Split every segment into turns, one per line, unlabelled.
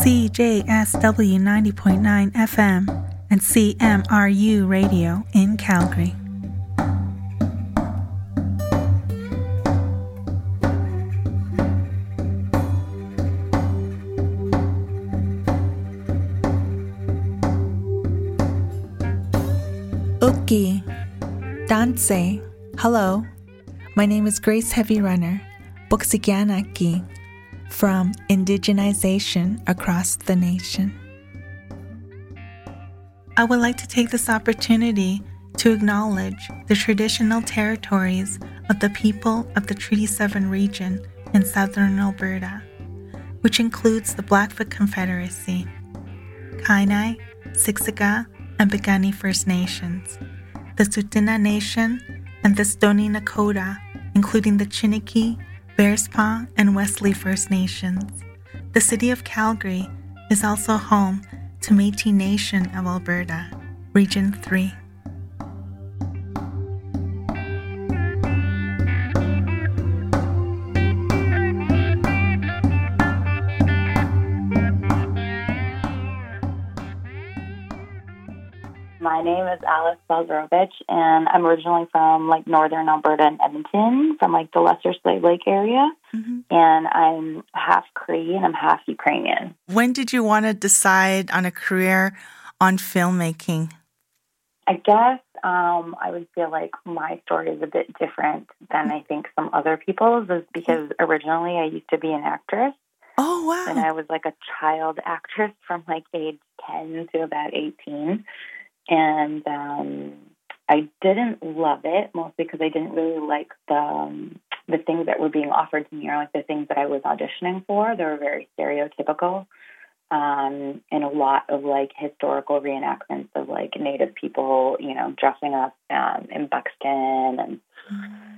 CJSW 90.9 FM and CMRU Radio in Calgary. Uki, Danse, hello. My name is Grace Heavy Runner, Buxiganaki, from Indigenization Across the Nation. I would like to take this opportunity to acknowledge the traditional territories of the people of the Treaty 7 region in southern Alberta, which includes the Blackfoot Confederacy, Kainai, Siksika, and Piikani First Nations, the Tsuut'ina Nation, and the Stoney Nakoda, including the Chiniki, Bearspaw, and Wesley First Nations. The city of Calgary is also home to Metis Nation of Alberta, Region 3.
Is Alex and I'm originally from like northern Alberta and Edmonton, from like the Lesser Slave Lake area. Mm-hmm. And I'm half Cree and I'm half Ukrainian.
When did you want to decide on a career on filmmaking?
I guess um, I would feel like my story is a bit different than I think some other people's, is because originally I used to be an actress.
Oh wow!
And I was like a child actress from like age ten to about eighteen and um, I didn't love it mostly because I didn't really like the um, the things that were being offered to me or like the things that I was auditioning for. They were very stereotypical, um, and a lot of like historical reenactments of like Native people, you know, dressing up um, in buckskin and. Mm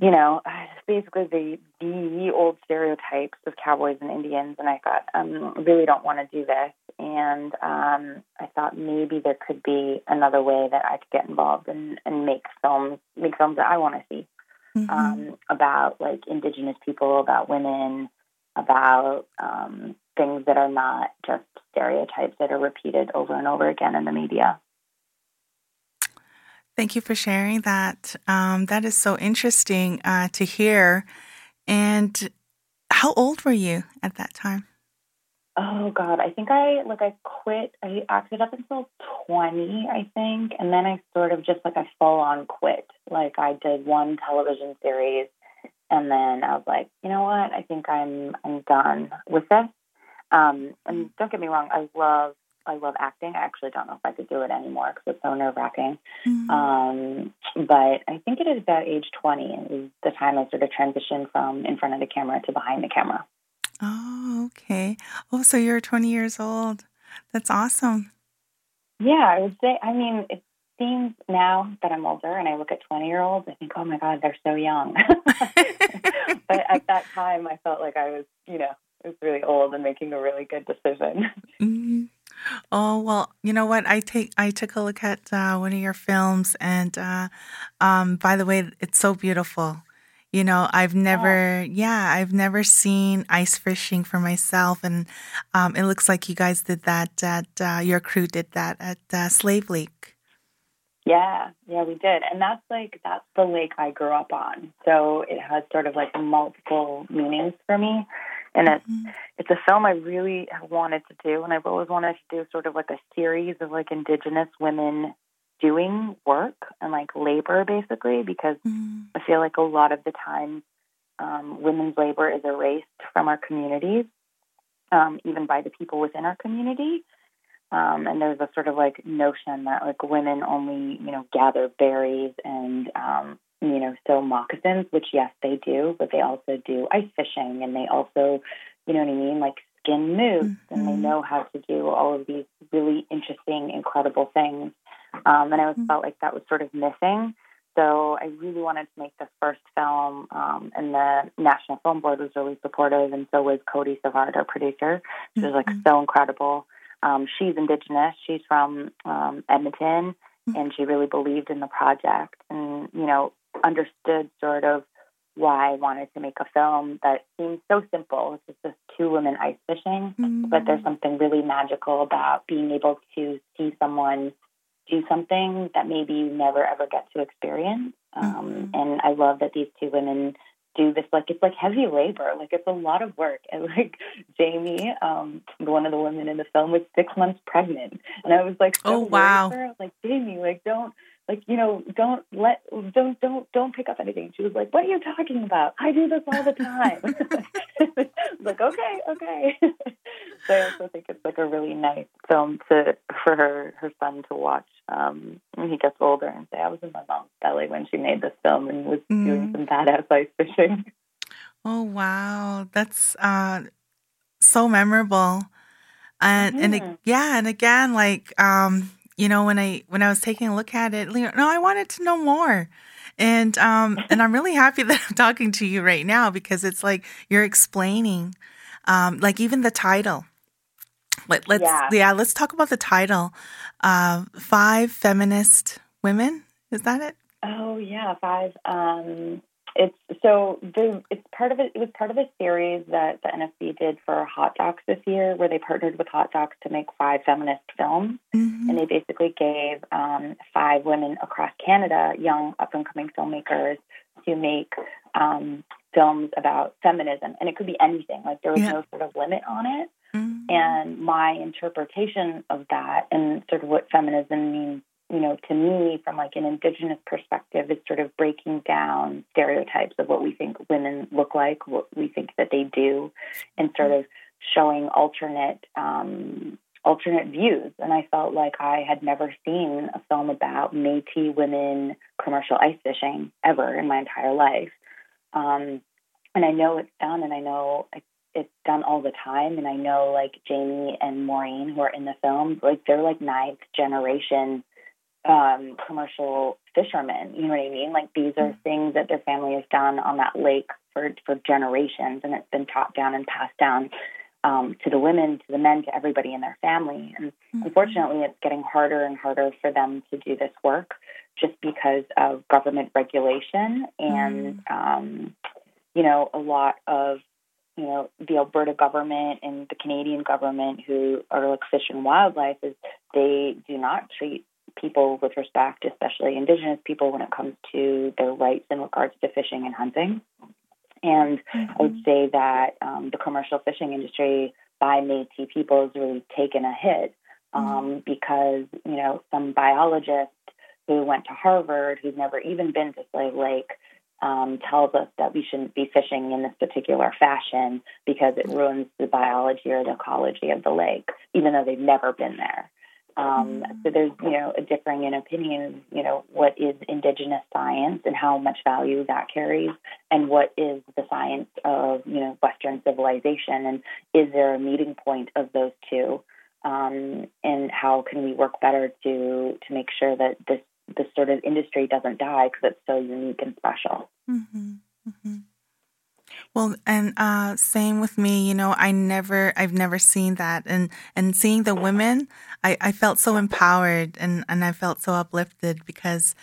you know, basically the the old stereotypes of cowboys and Indians, and I thought, um, I really don't want to do this. And um, I thought maybe there could be another way that I could get involved and, and make films, make films that I want to see mm-hmm. um, about like Indigenous people, about women, about um, things that are not just stereotypes that are repeated over and over again in the media.
Thank you for sharing that. Um, that is so interesting uh, to hear. And how old were you at that time?
Oh God, I think I like I quit. I acted up until twenty, I think, and then I sort of just like I full on quit. Like I did one television series, and then I was like, you know what? I think I'm I'm done with this. Um, and don't get me wrong, I love I love acting. I actually don't know if I could do it anymore because it's so nerve wracking. Mm-hmm. Um, but I think it is about age 20 is the time I sort of transitioned from in front of the camera to behind the camera.
Okay. Oh, so you're 20 years old. That's awesome.
Yeah, I would say, I mean, it seems now that I'm older and I look at 20 year olds, I think, oh my God, they're so young. but at that time, I felt like I was, you know, I was really old and making a really good decision.
Mm-hmm. Oh well, you know what? I take I took a look at uh, one of your films, and uh, um, by the way, it's so beautiful. You know, I've never, yeah, I've never seen ice fishing for myself, and um, it looks like you guys did that. At uh, your crew did that at uh, Slave Lake.
Yeah, yeah, we did, and that's like that's the lake I grew up on, so it has sort of like multiple meanings for me and it's mm-hmm. it's a film I really wanted to do, and I've always wanted to do sort of like a series of like Indigenous women doing work and like labor, basically, because mm-hmm. I feel like a lot of the time um, women's labor is erased from our communities, um, even by the people within our community. Um, and there's a sort of like notion that like women only, you know, gather berries and um, you know, sew moccasins, which yes, they do, but they also do ice fishing and they also, you know what I mean, like skin moose mm-hmm. and they mm-hmm. know how to do all of these really interesting, incredible things. Um, and I was, mm-hmm. felt like that was sort of missing. So I really wanted to make the first film, um, and the National Film Board was really supportive, and so was Cody Savard, our producer. She was like mm-hmm. so incredible. Um, she's Indigenous. She's from um, Edmonton, mm-hmm. and she really believed in the project. And you know, understood sort of why I wanted to make a film that seems so simple. It's just two women ice fishing, mm-hmm. but there's something really magical about being able to see someone do something that maybe you never ever get to experience. Um, mm-hmm. And I love that these two women do this like it's like heavy labor. Like it's a lot of work. And like jamie um one of the women in the film was six months pregnant. And i was like so
oh wow.
like jamie like don't like you know don't let don't don't don't pick up anything. She was like what are you talking about? I do this all the time. Like okay okay. So i also think it's like a really nice film to for her her son to watch um when he gets older and say i was in my mom's belly when she made this film and was mm. doing some badass ice fishing.
Oh wow. That's uh so memorable. And mm-hmm. and it, yeah and again like um you know, when I when I was taking a look at it, no, I wanted to know more. And um and I'm really happy that I'm talking to you right now because it's like you're explaining um like even the title. Let, let's yeah. yeah, let's talk about the title. Uh five feminist women. Is that it?
Oh yeah, five um it's so the it's part of it. It was part of a series that the NFB did for Hot Docs this year, where they partnered with Hot Docs to make five feminist films, mm-hmm. and they basically gave um, five women across Canada, young up and coming filmmakers, to make um, films about feminism, and it could be anything. Like there was yeah. no sort of limit on it. Mm-hmm. And my interpretation of that and sort of what feminism means you know, to me, from like an indigenous perspective, is sort of breaking down stereotypes of what we think women look like, what we think that they do, and sort of showing alternate um, alternate views. And I felt like I had never seen a film about Métis women commercial ice fishing ever in my entire life. Um, and I know it's done, and I know it's done all the time. And I know like Jamie and Maureen, who are in the film, like they're like ninth generation um, commercial fishermen. You know what I mean? Like these are mm-hmm. things that their family has done on that lake for for generations, and it's been taught down and passed down um, to the women, to the men, to everybody in their family. And mm-hmm. unfortunately, it's getting harder and harder for them to do this work just because of government regulation and mm-hmm. um, you know a lot of you know the Alberta government and the Canadian government who are like fish and wildlife is they do not treat people with respect, especially Indigenous people, when it comes to their rights in regards to fishing and hunting. And mm-hmm. I would mm-hmm. say that um, the commercial fishing industry by Métis people has really taken a hit um, mm-hmm. because, you know, some biologist who went to Harvard, who's never even been to Slave Lake, um, tells us that we shouldn't be fishing in this particular fashion because it ruins the biology or the ecology of the lake, even though they've never been there. Um, so there's, you know, a differing in opinion, you know, what is indigenous science and how much value that carries, and what is the science of, you know, Western civilization, and is there a meeting point of those two, um, and how can we work better to to make sure that this this sort of industry doesn't die because it's so unique and special.
Mm-hmm. Mm-hmm. Well, and uh, same with me. You know, I never, I've never seen that, and and seeing the women, I, I felt so empowered, and and I felt so uplifted because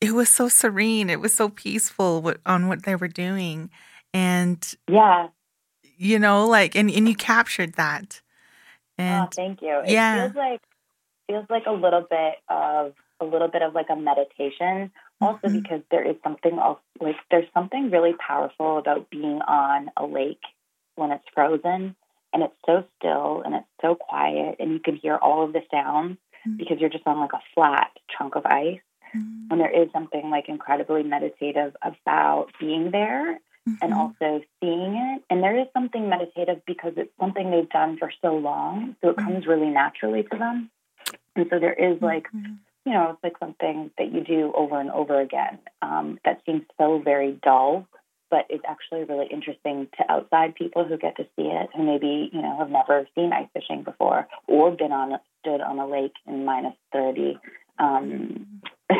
it was so serene, it was so peaceful what, on what they were doing, and
yeah,
you know, like, and and you captured that.
And, oh, thank you. It yeah. feels like feels like a little bit of a little bit of like a meditation also mm-hmm. because there is something else like there's something really powerful about being on a lake when it's frozen and it's so still and it's so quiet and you can hear all of the sounds mm-hmm. because you're just on like a flat chunk of ice mm-hmm. and there is something like incredibly meditative about being there and mm-hmm. also seeing it and there is something meditative because it's something they've done for so long so it mm-hmm. comes really naturally to them and so there is like mm-hmm you know, it's like something that you do over and over again um, that seems so very dull, but it's actually really interesting to outside people who get to see it, who maybe, you know, have never seen ice fishing before or been on stood on a lake in minus 30 um,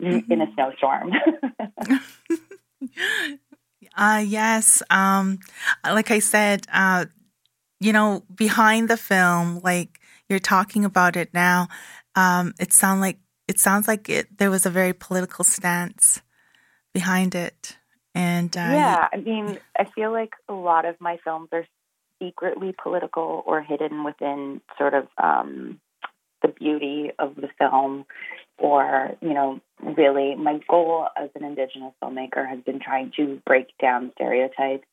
in a snowstorm.
uh, yes. Um, like I said, uh, you know, behind the film, like you're talking about it now, um, it sound like it sounds like it there was a very political stance behind it. And uh,
yeah, I mean, I feel like a lot of my films are secretly political or hidden within sort of um, the beauty of the film or you know really my goal as an indigenous filmmaker has been trying to break down stereotypes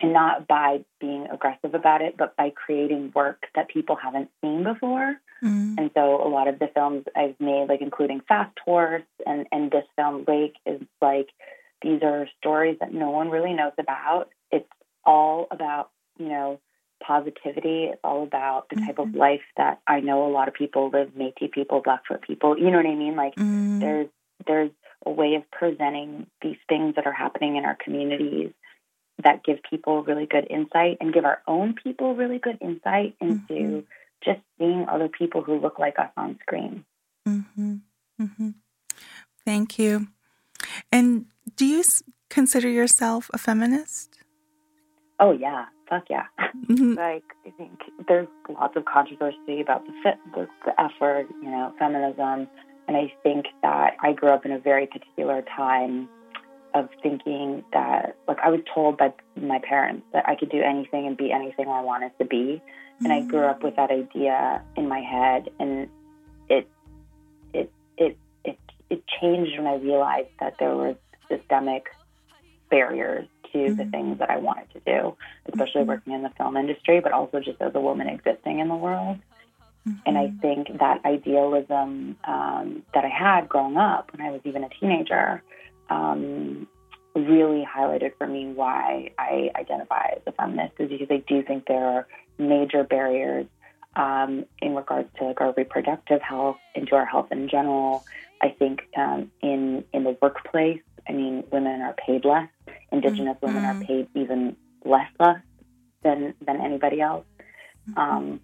and not by being aggressive about it but by creating work that people haven't seen before mm. and so a lot of the films i've made like including fast horse and and this film lake is like these are stories that no one really knows about it's all about you know positivity. It's all about the type mm-hmm. of life that I know a lot of people live, Métis people, Blackfoot people. You know what I mean? Like mm-hmm. there's there's a way of presenting these things that are happening in our communities that give people really good insight and give our own people really good insight into mm-hmm. just seeing other people who look like us on screen.
Mm-hmm. Mm-hmm. Thank you. And do you consider yourself a feminist?
Oh yeah, fuck yeah. Mm-hmm. like I think there's lots of controversy about the fit, the, the effort, you know, feminism, and I think that I grew up in a very particular time of thinking that, like, I was told by my parents that I could do anything and be anything I wanted to be, and I grew up with that idea in my head, and it, it, it, it, it changed when I realized that there were systemic barriers to mm-hmm. the things that I wanted to do, especially mm-hmm. working in the film industry, but also just as a woman existing in the world. Mm-hmm. And I think that idealism um, that I had growing up when I was even a teenager um, really highlighted for me why I identify as a feminist, is because I do think there are major barriers um, in regards to like our reproductive health, into our health in general. I think um, in in the workplace, I mean, women are paid less. Indigenous mm-hmm. women are paid even less less than than anybody else. Mm-hmm. Um,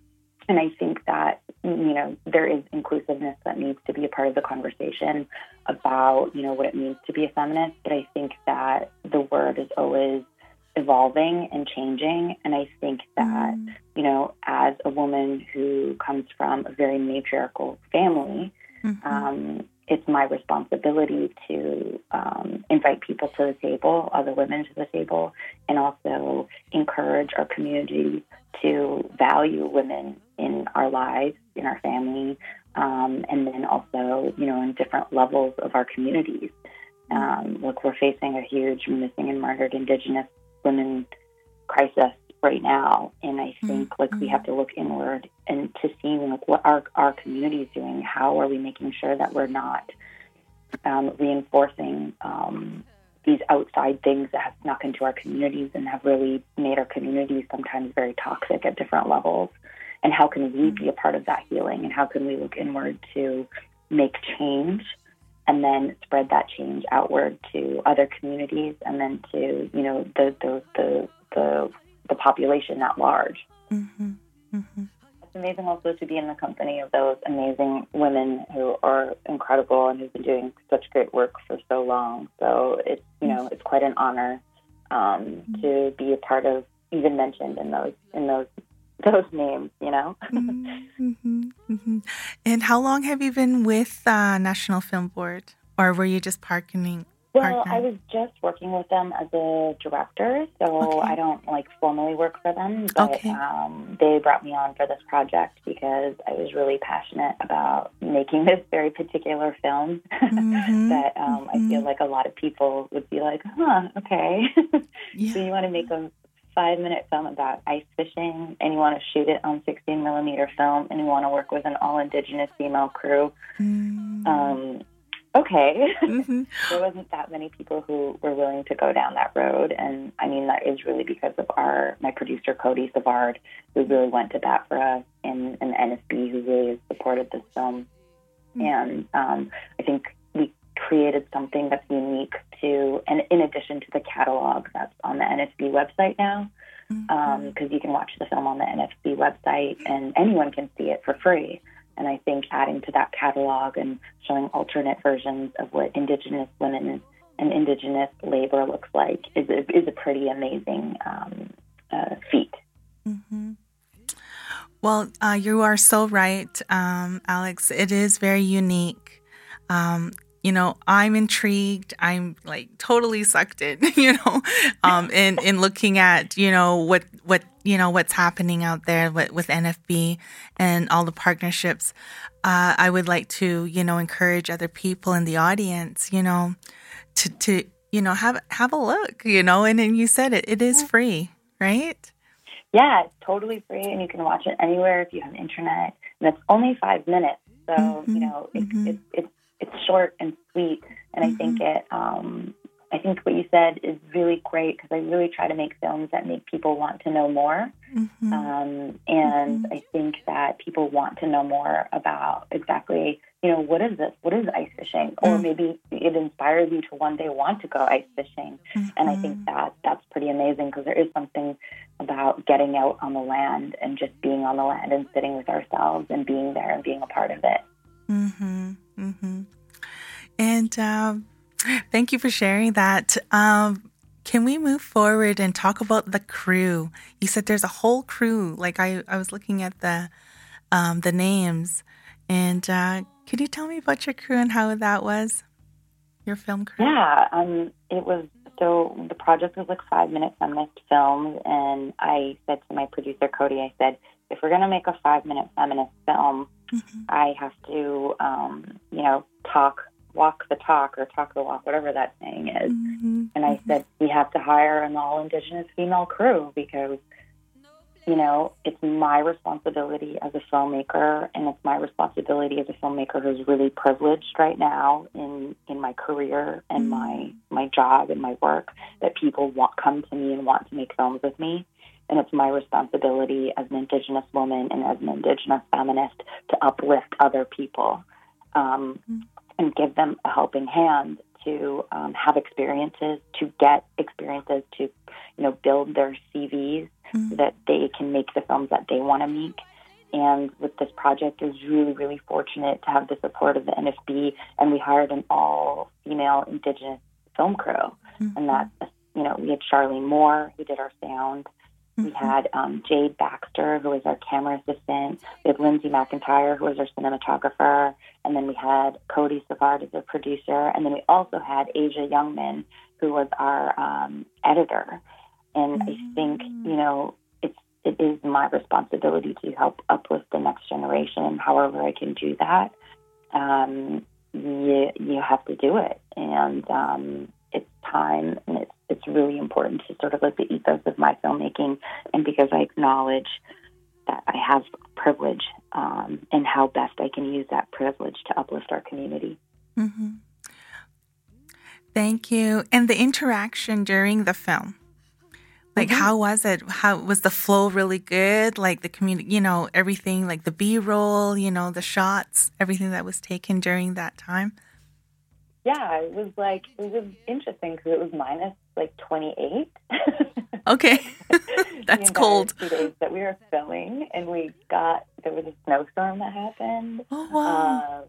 and I think that you know there is inclusiveness that needs to be a part of the conversation about you know what it means to be a feminist. But I think that the word is always evolving and changing. And I think that mm. you know as a woman who comes from a very matriarchal family. Mm-hmm. Um, it's my responsibility to um, invite people to the table, other women to the table, and also encourage our community to value women in our lives, in our family, um, and then also, you know, in different levels of our communities. Um, look, we're facing a huge missing and murdered Indigenous women crisis right now. And I think mm-hmm. like we have to look inward and to see like what our our community is doing. How are we making sure that we're not um, reinforcing um, these outside things that have snuck into our communities and have really made our communities sometimes very toxic at different levels. And how can we be a part of that healing? And how can we look inward to make change and then spread that change outward to other communities and then to you know the the the, the the population at large. Mm-hmm. Mm-hmm. It's amazing also to be in the company of those amazing women who are incredible and who've been doing such great work for so long. So it's you know it's quite an honor um, mm-hmm. to be a part of, even mentioned in those in those those names. You know.
Mm-hmm. Mm-hmm. and how long have you been with uh, National Film Board, or were you just partnering
well, I was just working with them as a director, so okay. I don't like formally work for them. But okay. um, they brought me on for this project because I was really passionate about making this very particular film. Mm-hmm. that um, mm-hmm. I feel like a lot of people would be like, "Huh, okay." Yeah. so you want to make a five minute film about ice fishing and you want to shoot it on 16 millimeter film and you want to work with an all indigenous female crew. Mm. Um, okay. Mm-hmm. there wasn't that many people who were willing to go down that road, and I mean that is really because of our my producer Cody Savard, who really went to bat for us, and and NFB who really has supported this film, mm-hmm. and um, I think created something that's unique to, and in addition to the catalog that's on the NFB website now. Because mm-hmm. um, you can watch the film on the NFB website, and anyone can see it for free. And I think adding to that catalog and showing alternate versions of what Indigenous women and Indigenous labor looks like is a, is a pretty amazing um, uh, feat. Mm-hmm.
Well, uh, you are so right, um, Alex. It is very unique. Um, you know, I'm intrigued. I'm like totally sucked in, you know, um, in, in looking at, you know, what, what, you know, what's happening out there with, with NFB and all the partnerships. Uh, I would like to, you know, encourage other people in the audience, you know, to, to, you know, have, have a look, you know, and then you said it, it is free, right?
Yeah, it's totally free and you can watch it anywhere if you have internet and it's only five minutes. So, mm-hmm. you know, it's, mm-hmm. it's, it's it's short and sweet, and mm-hmm. I think mm-hmm. it. Um, I think what you said is really great because I really try to make films that make people want to know more. Mm-hmm. Um, and mm-hmm. I think that people want to know more about exactly, you know, what is this? What is ice fishing? Or mm. maybe it inspires you to one day want to go ice fishing. And I think mm-hmm. that that's pretty amazing because there is something about getting out on the land and just being on the land and sitting with ourselves and being there and being a part of it.
Mm-hmm. And um, thank you for sharing that. Um, can we move forward and talk about the crew? You said there's a whole crew. Like I, I was looking at the um, the names, and uh, could you tell me about your crew and how that was? Your film crew?
Yeah, um, it was. So the project was like five minute feminist films, and I said to my producer Cody, I said, if we're gonna make a five minute feminist film, mm-hmm. I have to, um, you know, talk, walk the talk or talk the walk, whatever that saying is. Mm-hmm. And I mm-hmm. said, we have to hire an all Indigenous female crew because, you know, it's my responsibility as a filmmaker and it's my responsibility as a filmmaker who's really privileged right now in, in my career and mm-hmm. my, my job and my work that people want come to me and want to make films with me and it's my responsibility as an Indigenous woman and as an Indigenous feminist to uplift other people um, mm-hmm. and give them a helping hand to um, have experiences, to get experiences, to you know build their CVs mm-hmm. so that they can make the films that they want to make. And with this project, is really, really fortunate to have the support of the NFB, and we hired an all-female Indigenous film crew, mm-hmm. and that you know we had Charlene Moore who did our sound. We mm-hmm. had um, Jade Baxter, who was our camera assistant. We had Lindsay McIntyre, who was our cinematographer. And then we had Cody Savard as a producer. And then we also had Asia Youngman, who was our um, editor. And mm-hmm. I think, mm. you know, it's, it is my responsibility to help uplift the next generation. However, I can do that, um, you, you have to do it. And um, it's time and it's it's really important to sort of like the ethos of my filmmaking, and because I acknowledge that I have privilege um, and how best I can use that privilege to uplift our community.
Mm-hmm. Thank you. And the interaction during the film. Like, mm-hmm. how was it? How was the flow really good? Like the community, you know, everything, like the B roll, you know, the shots, everything that was taken during that time
yeah, it was like it was interesting because it was minus like 28.
okay, that's cold.
Two days that we were filming, and we got there was a snowstorm that happened.
Oh wow! Um,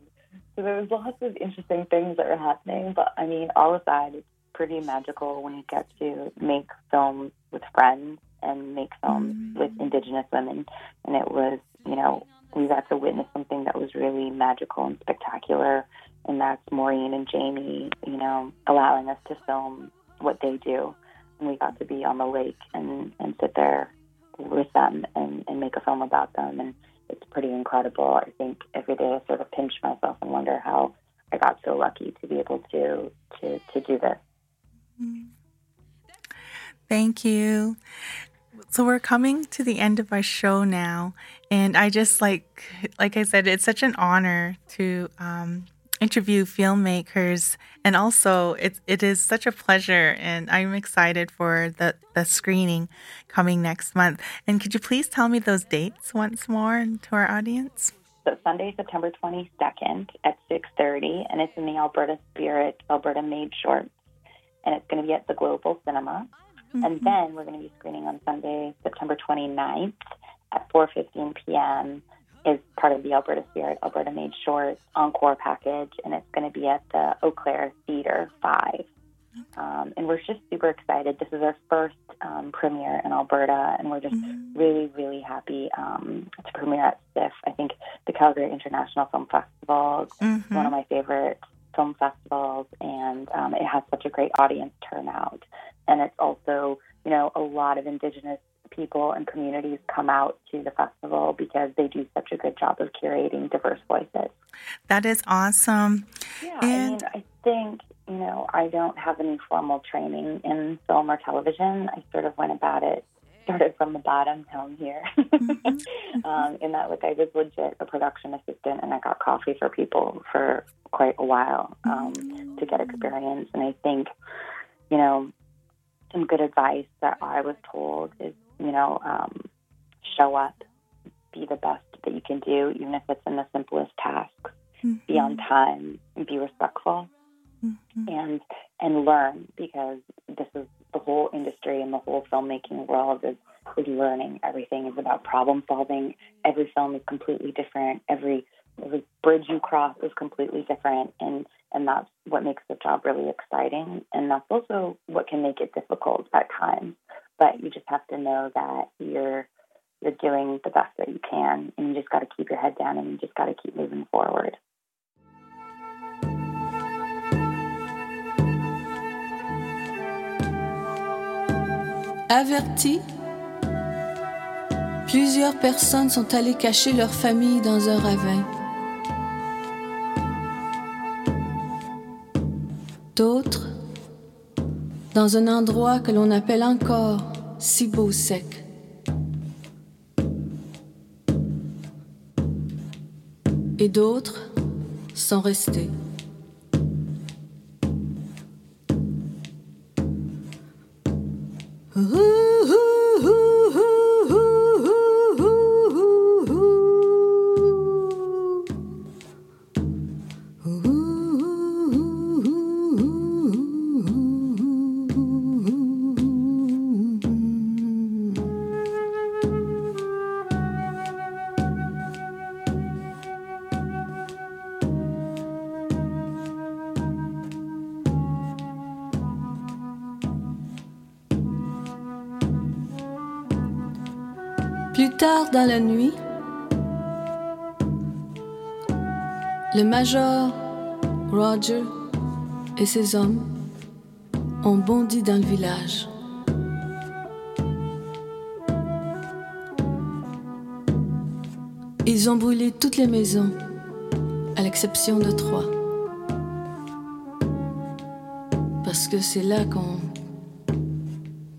so there was lots of interesting things that were happening. But I mean, all aside, it's pretty magical when you get to make films with friends and make films mm-hmm. with Indigenous women, and it was you know we got to witness something that was really magical and spectacular and that's Maureen and Jamie, you know, allowing us to film what they do. And we got to be on the lake and, and sit there with them and, and make a film about them. And it's pretty incredible. I think every day I sort of pinch myself and wonder how I got so lucky to be able to, to, to do this.
Thank you. So we're coming to the end of our show now, and I just like, like I said, it's such an honor to um, interview filmmakers and also it, it is such a pleasure and i'm excited for the, the screening coming next month. And could you please tell me those dates once more to our audience?
So sunday september 22nd at 6.30 and it's in the alberta spirit alberta made shorts and it's going to be at the Globe Cinema mm-hmm. and then we're going to be screening on sunday september 29th at 4.15 p.m is part of the Alberta Spirit, Alberta Made Short Encore package, and it's going to be at the Eau Claire Theatre 5. Um, and we're just super excited. This is our first um, premiere in Alberta, and we're just mm-hmm. really, really happy um, to premiere at CIFF. I think the Calgary International Film Festival is mm-hmm. one of my favorite film festivals, and um, it has such a great audience turnout. And it's also, you know, a lot of Indigenous people and communities come out to the festival because they do such a good job of curating diverse voices.
That is awesome.
Yeah, and I mean, I think, you know, I don't have any formal training in film or television. I sort of went about it started from the bottom down here. mm-hmm. um, in that, like, I was legit a production assistant, and I got coffee for people for quite a while um, mm-hmm. to get experience. And I think, you know, some good advice that I was told is, you know, um, show up, be the best that you can do, even if it's in the simplest tasks. Mm-hmm. Be on time, and be respectful, mm-hmm. and and learn because this is the whole industry and the whole filmmaking world is is learning. Everything is about problem solving. Every film is completely different. Every every bridge you cross is completely different, and and that's what makes the job really exciting. And that's also what can make it difficult at times. But you just have to know that you're you're doing the best that you can, and you just got to keep your head down, and you just got to keep moving forward.
Avertis, plusieurs personnes sont allées cacher leur famille dans un ravin. D'autres, dans un endroit que l'on appelle encore si sec. Et d'autres sont restés. Major Roger et ses hommes ont bondi dans le village. Ils ont brûlé toutes les maisons, à l'exception de trois. Parce que c'est là qu'on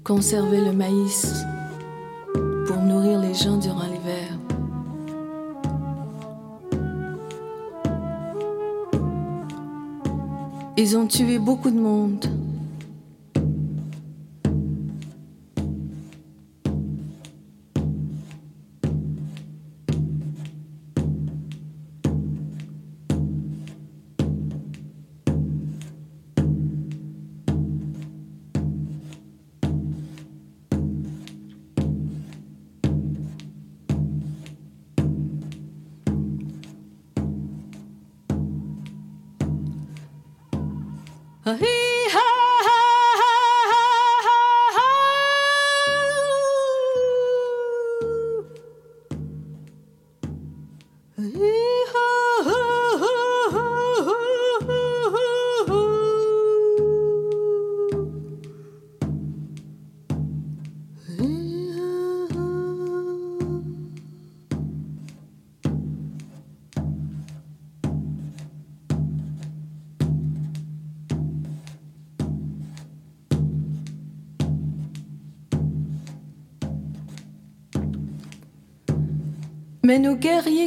conservait le maïs pour nourrir les gens durant l'hiver. Ils ont tué beaucoup de monde.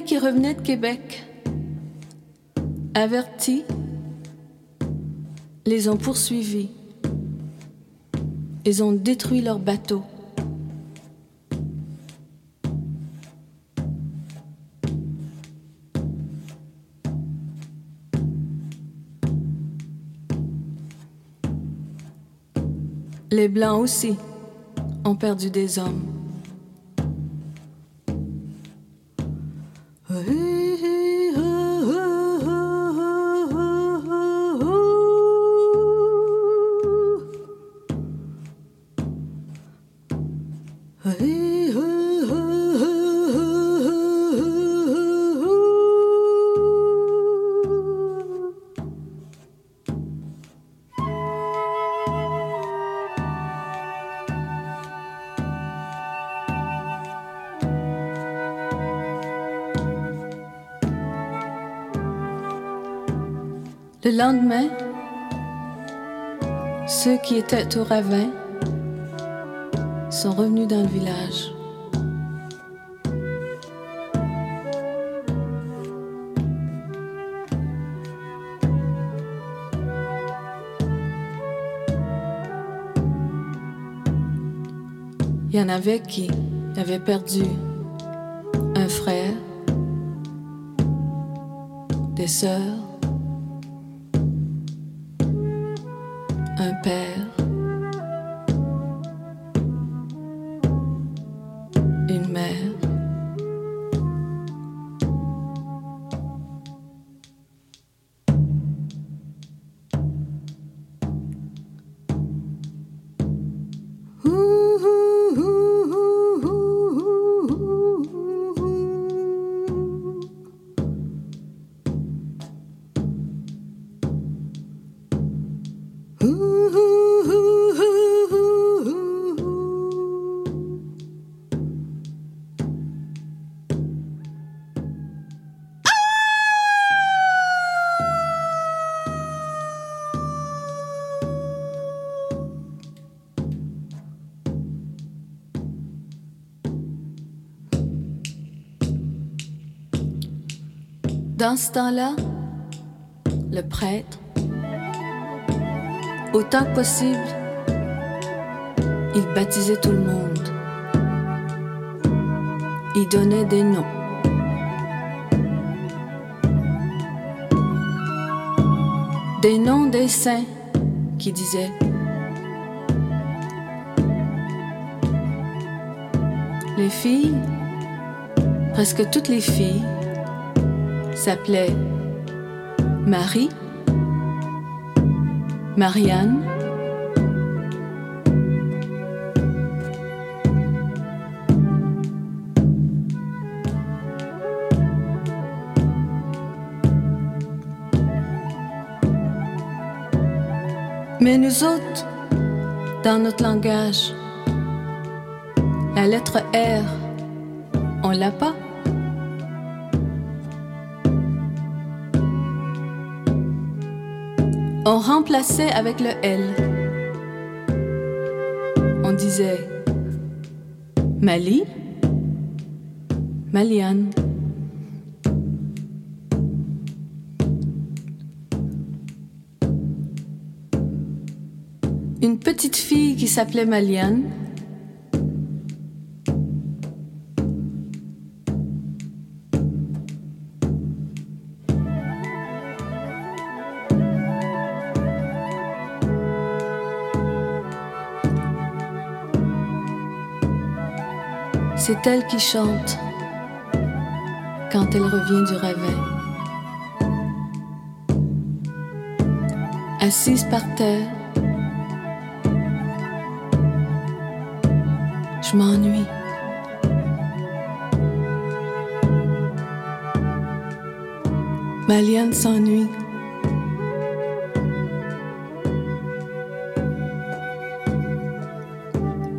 Qui revenaient de Québec, avertis, les ont poursuivis. Ils ont détruit leurs bateaux. Les Blancs aussi ont perdu des hommes. Lendemain, ceux qui étaient au ravin sont revenus dans le village. Il y en avait qui avaient perdu un frère, des sœurs, Dans ce temps-là, le prêtre, autant que possible, il baptisait tout le monde. Il donnait des noms. Des noms des saints qui disaient Les filles, presque toutes les filles, s'appelait Marie, Marianne, Mais nous autres, dans notre langage, la lettre R, on l'a pas. On remplaçait avec le L. On disait Mali, Maliane. Une petite fille qui s'appelait Maliane. C'est elle qui chante quand elle revient du ravin. Assise par terre, je m'ennuie. Maliane s'ennuie.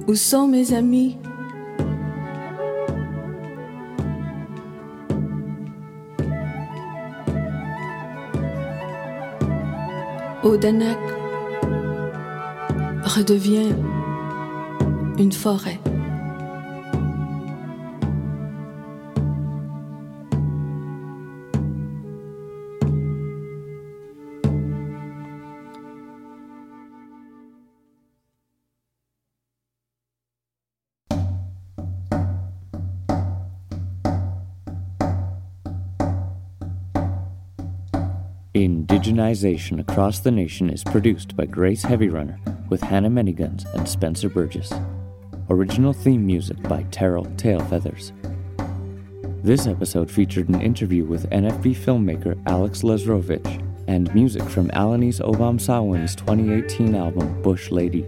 Où sont mes amis? Odanak redevient une forêt.
Indigenization Across the Nation is produced by Grace Heavyrunner with Hannah Manyguns and Spencer Burgess. Original theme music by Terrell Tailfeathers. This episode featured an interview with NFB filmmaker Alex Lazarowich and music from Alanis Obomsawin's 2018 album Bush Lady.